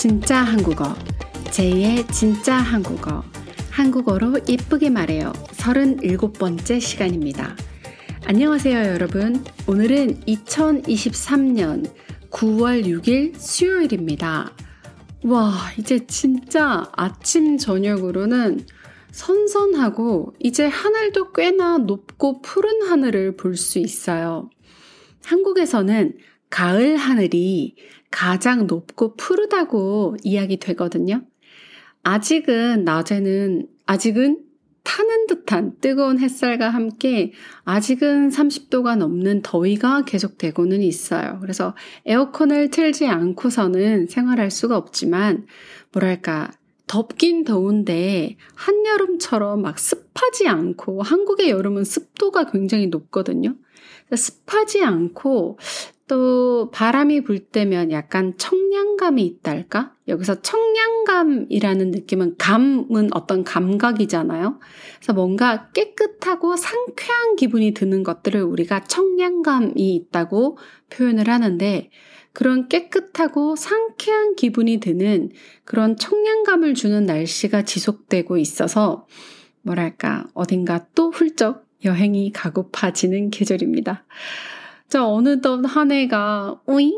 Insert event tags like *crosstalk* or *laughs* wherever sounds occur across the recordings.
진짜 한국어. 제2의 진짜 한국어. 한국어로 이쁘게 말해요. 37번째 시간입니다. 안녕하세요, 여러분. 오늘은 2023년 9월 6일 수요일입니다. 와, 이제 진짜 아침, 저녁으로는 선선하고 이제 하늘도 꽤나 높고 푸른 하늘을 볼 수 있어요. 한국에서는 가을 하늘이 가장 높고 푸르다고 이야기 되거든요. 아직은 낮에는 아직은 타는 듯한 뜨거운 햇살과 함께 아직은 30도가 넘는 더위가 계속되고는 있어요. 그래서 에어컨을 틀지 않고서는 생활할 수가 없지만 뭐랄까 덥긴 더운데 한여름처럼 막 습하지 않고 한국의 여름은 습도가 굉장히 높거든요. 습하지 않고 또 바람이 불 때면 약간 청량감이 있달까? 여기서 청량감이라는 느낌은 감은 어떤 감각이잖아요. 그래서 뭔가 깨끗하고 상쾌한 기분이 드는 것들을 우리가 청량감이 있다고 표현을 하는데 그런 깨끗하고 상쾌한 기분이 드는 그런 청량감을 주는 날씨가 지속되고 있어서 뭐랄까 어딘가 또 훌쩍 여행이 가고파지는 계절입니다. 자, 어느덧 한 해가, 오잉?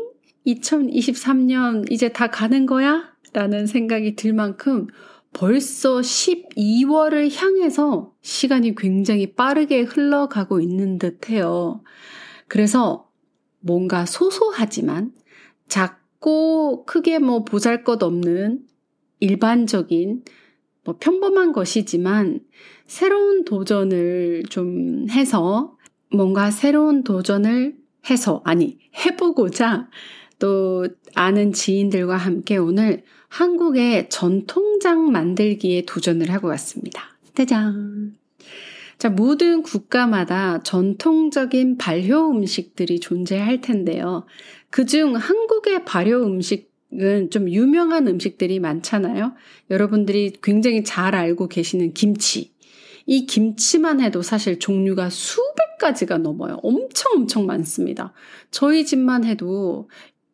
2023년 이제 다 가는 거야? 라는 생각이 들 만큼 벌써 12월을 향해서 시간이 굉장히 빠르게 흘러가고 있는 듯 해요. 그래서 뭔가 소소하지만 작고 크게 뭐 보잘 것 없는 일반적인 뭐 평범한 것이지만 새로운 도전을 좀 해서 뭔가 새로운 도전을 해서, 아니, 해보고자 또 아는 지인들과 함께 오늘 한국의 전통장 만들기에 도전을 하고 왔습니다. 짜잔! 자, 모든 국가마다 전통적인 발효 음식들이 존재할 텐데요. 그중 한국의 발효 음식은 좀 유명한 음식들이 많잖아요. 여러분들이 굉장히 잘 알고 계시는 김치. 이 김치만 해도 사실 종류가 수 백 가지가 넘어요. 엄청 엄청 많습니다. 저희 집만 해도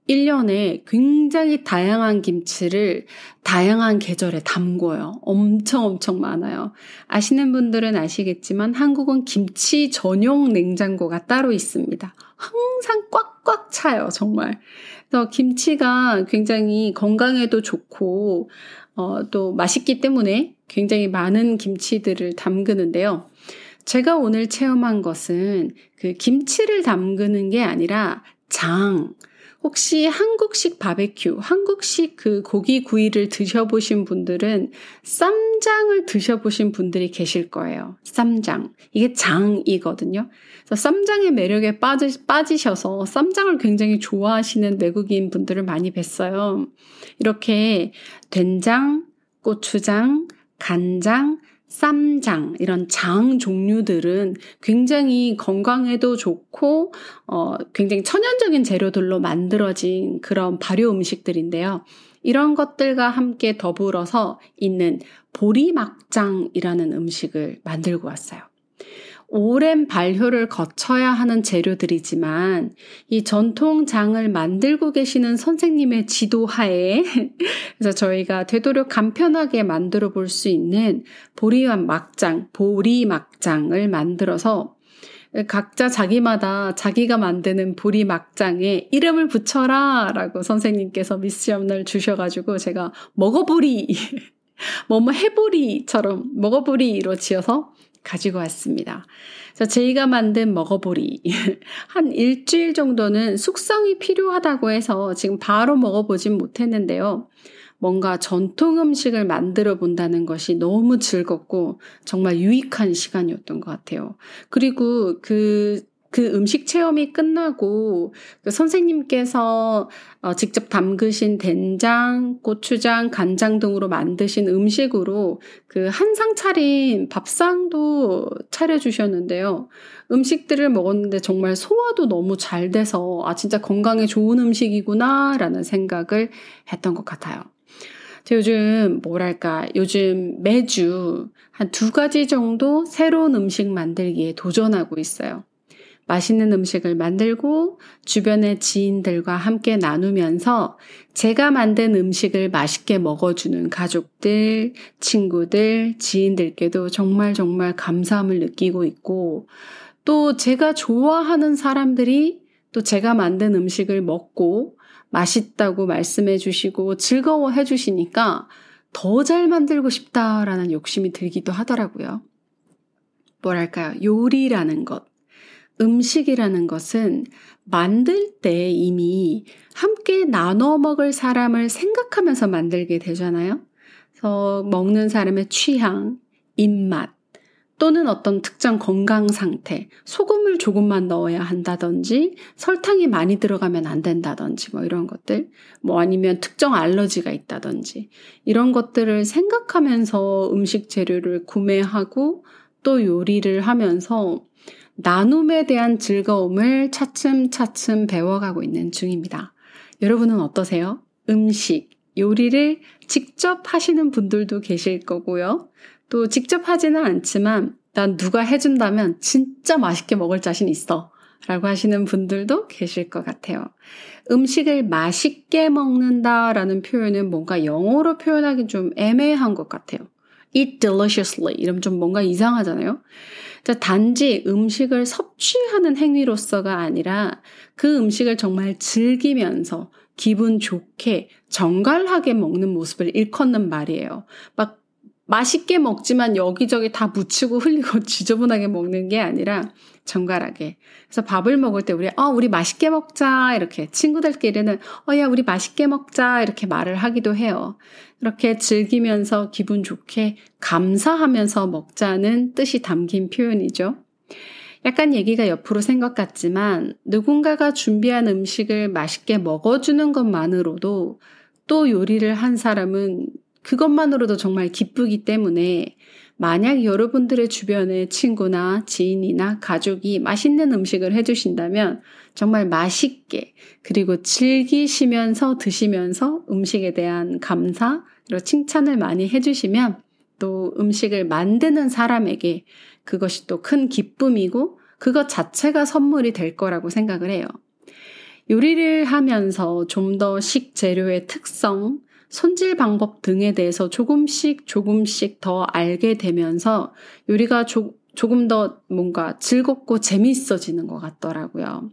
1년에 굉장히 다양한 김치를 다양한 계절에 담궈요. 엄청 엄청 많아요. 아시는 분들은 아시겠지만 한국은 김치 전용 냉장고가 따로 있습니다. 항상 꽉꽉 차요, 정말. 그래서 김치가 굉장히 건강에도 좋고, 어, 또 맛있기 때문에 굉장히 많은 김치들을 담그는데요. 제가 오늘 체험한 것은 그 김치를 담그는 게 아니라 장. 혹시 한국식 바베큐, 한국식 그 고기 구이를 드셔보신 분들은 쌈장을 드셔보신 분들이 계실 거예요. 쌈장. 이게 장이거든요. 그래서 쌈장의 매력에 빠지, 빠지셔서 쌈장을 굉장히 좋아하시는 외국인 분들을 많이 뵀어요. 이렇게 된장, 고추장, 간장, 쌈장, 이런 장 종류들은 굉장히 건강에도 좋고, 어, 굉장히 천연적인 재료들로 만들어진 그런 발효 음식들인데요. 이런 것들과 함께 더불어서 있는 보리막장이라는 음식을 만들고 왔어요. 오랜 발효를 거쳐야 하는 재료들이지만 이 전통장을 만들고 계시는 선생님의 지도하에 *laughs* 그래서 저희가 되도록 간편하게 만들어 볼 수 있는 보리와 막장, 보리 막장을 만들어서 각자 자기마다 자기가 만드는 보리 막장에 이름을 붙여라 라고 선생님께서 미션을 주셔가지고 제가 먹어보리, *laughs* 뭐뭐 해보리처럼 먹어보리로 지어서 가지고 왔습니다. 그래서 저희가 만든 먹어보리 *laughs* 한 일주일 정도는 숙성이 필요하다고 해서 지금 바로 먹어보진 못했는데요. 뭔가 전통 음식을 만들어 본다는 것이 너무 즐겁고 정말 유익한 시간이었던 것 같아요. 그리고 그 그 음식 체험이 끝나고 그 선생님께서 어, 직접 담그신 된장, 고추장, 간장 등으로 만드신 음식으로 그 한상 차린 밥상도 차려주셨는데요. 음식들을 먹었는데 정말 소화도 너무 잘 돼서 아, 진짜 건강에 좋은 음식이구나 라는 생각을 했던 것 같아요. 요즘 뭐랄까 요즘 매주 한 두 가지 정도 새로운 음식 만들기에 도전하고 있어요. 맛있는 음식을 만들고 주변의 지인들과 함께 나누면서 제가 만든 음식을 맛있게 먹어주는 가족들, 친구들, 지인들께도 정말 정말 감사함을 느끼고 있고 또 제가 좋아하는 사람들이 또 제가 만든 음식을 먹고 맛있다고 말씀해 주시고 즐거워해 주시니까 더 잘 만들고 싶다라는 욕심이 들기도 하더라고요. 뭐랄까요. 요리라는 것, 음식이라는 것은 만들 때 이미 함께 나눠 먹을 사람을 생각하면서 만들게 되잖아요. 그래서 먹는 사람의 취향, 입맛, 또는 어떤 특정 건강 상태, 소금을 조금만 넣어야 한다든지, 설탕이 많이 들어가면 안 된다든지, 뭐 이런 것들, 뭐 아니면 특정 알러지가 있다든지, 이런 것들을 생각하면서 음식 재료를 구매하고 또 요리를 하면서 나눔에 대한 즐거움을 차츰차츰 배워가고 있는 중입니다. 여러분은 어떠세요? 음식, 요리를 직접 하시는 분들도 계실 거고요. 또 직접 하지는 않지만 난 누가 해준다면 진짜 맛있게 먹을 자신 있어. 라고 하시는 분들도 계실 것 같아요. 음식을 맛있게 먹는다 라는 표현은 뭔가 영어로 표현하기 좀 애매한 것 같아요. Eat deliciously 이러면 좀 뭔가 이상하잖아요. 단지 음식을 섭취하는 행위로서가 아니라 그 음식을 정말 즐기면서 기분 좋게 정갈하게 먹는 모습을 일컫는 말이에요. 막 맛있게 먹지만 여기저기 다 묻히고 흘리고 *laughs* 지저분하게 먹는 게 아니라 정갈하게. 그래서 밥을 먹을 때 우리, 어, 우리 맛있게 먹자. 이렇게 친구들끼리는, 어, 야, 우리 맛있게 먹자. 이렇게 말을 하기도 해요. 이렇게 즐기면서 기분 좋게 감사하면서 먹자는 뜻이 담긴 표현이죠. 약간 얘기가 옆으로 생각 같지만 누군가가 준비한 음식을 맛있게 먹어주는 것만으로도 또 요리를 한 사람은 그것만으로도 정말 기쁘기 때문에 만약 여러분들의 주변에 친구나 지인이나 가족이 맛있는 음식을 해주신다면 정말 맛있게 그리고 즐기시면서 드시면서 음식에 대한 감사 그리고 칭찬을 많이 해주시면 또 음식을 만드는 사람에게 그것이 또 큰 기쁨이고 그것 자체가 선물이 될 거라고 생각을 해요. 요리를 하면서 좀 더 식재료의 특성, 손질 방법 등에 대해서 조금씩 조금씩 더 알게 되면서 요리가 조, 조금 더 뭔가 즐겁고 재미있어지는 것 같더라고요.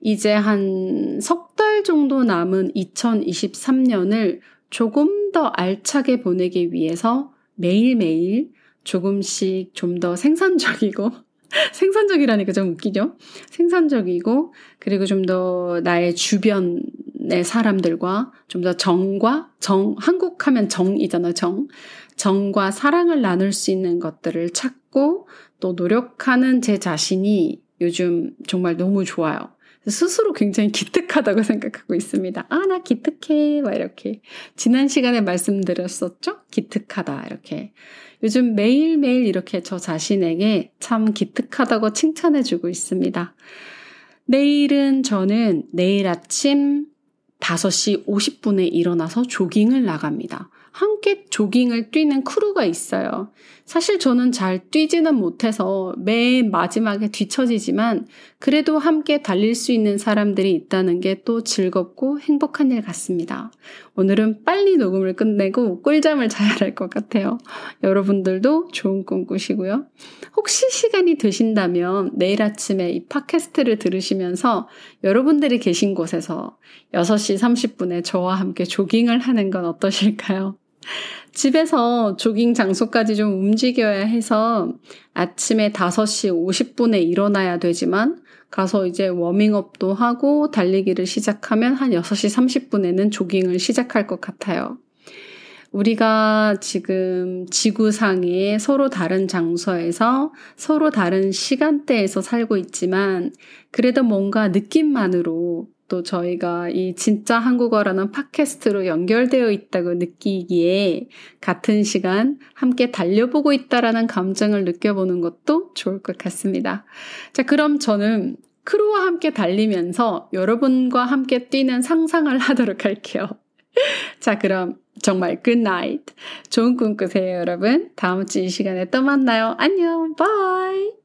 이제 한 석 달 정도 남은 2023년을 조금 더 알차게 보내기 위해서 매일매일 조금씩 좀 더 생산적이고 *laughs* 생산적이라니까 좀 웃기죠? 생산적이고 그리고 좀 더 나의 주변 내 사람들과 좀 더 정과 정, 한국 하면 정이잖아, 정. 정과 사랑을 나눌 수 있는 것들을 찾고 또 노력하는 제 자신이 요즘 정말 너무 좋아요. 스스로 굉장히 기특하다고 *laughs* 생각하고 있습니다. 아, 나 기특해. 막 이렇게. 지난 시간에 말씀드렸었죠? 기특하다. 이렇게. 요즘 매일매일 이렇게 저 자신에게 참 기특하다고 칭찬해주고 있습니다. 내일은 저는 내일 아침 5시 50분에 일어나서 조깅을 나갑니다. 함께 조깅을 뛰는 크루가 있어요. 사실 저는 잘 뛰지는 못해서 맨 마지막에 뒤처지지만 그래도 함께 달릴 수 있는 사람들이 있다는 게 또 즐겁고 행복한 일 같습니다. 오늘은 빨리 녹음을 끝내고 꿀잠을 자야 할 것 같아요. 여러분들도 좋은 꿈 꾸시고요. 혹시 시간이 되신다면 내일 아침에 이 팟캐스트를 들으시면서 여러분들이 계신 곳에서 6시 30분에 저와 함께 조깅을 하는 건 어떠실까요? 집에서 조깅 장소까지 좀 움직여야 해서 아침에 5시 50분에 일어나야 되지만 가서 이제 워밍업도 하고 달리기를 시작하면 한 6시 30분에는 조깅을 시작할 것 같아요. 우리가 지금 지구상에 서로 다른 장소에서 서로 다른 시간대에서 살고 있지만 그래도 뭔가 느낌만으로 또 저희가 이 진짜 한국어라는 팟캐스트로 연결되어 있다고 느끼기에 같은 시간 함께 달려보고 있다라는 감정을 느껴보는 것도 좋을 것 같습니다. 자, 그럼 저는 crew와 함께 달리면서 여러분과 함께 뛰는 상상을 하도록 할게요. *laughs* 자, 그럼 정말 night. 좋은 꿈 꾸세요, 여러분. 다음 주 이 시간에 또 만나요. 안녕. Bye.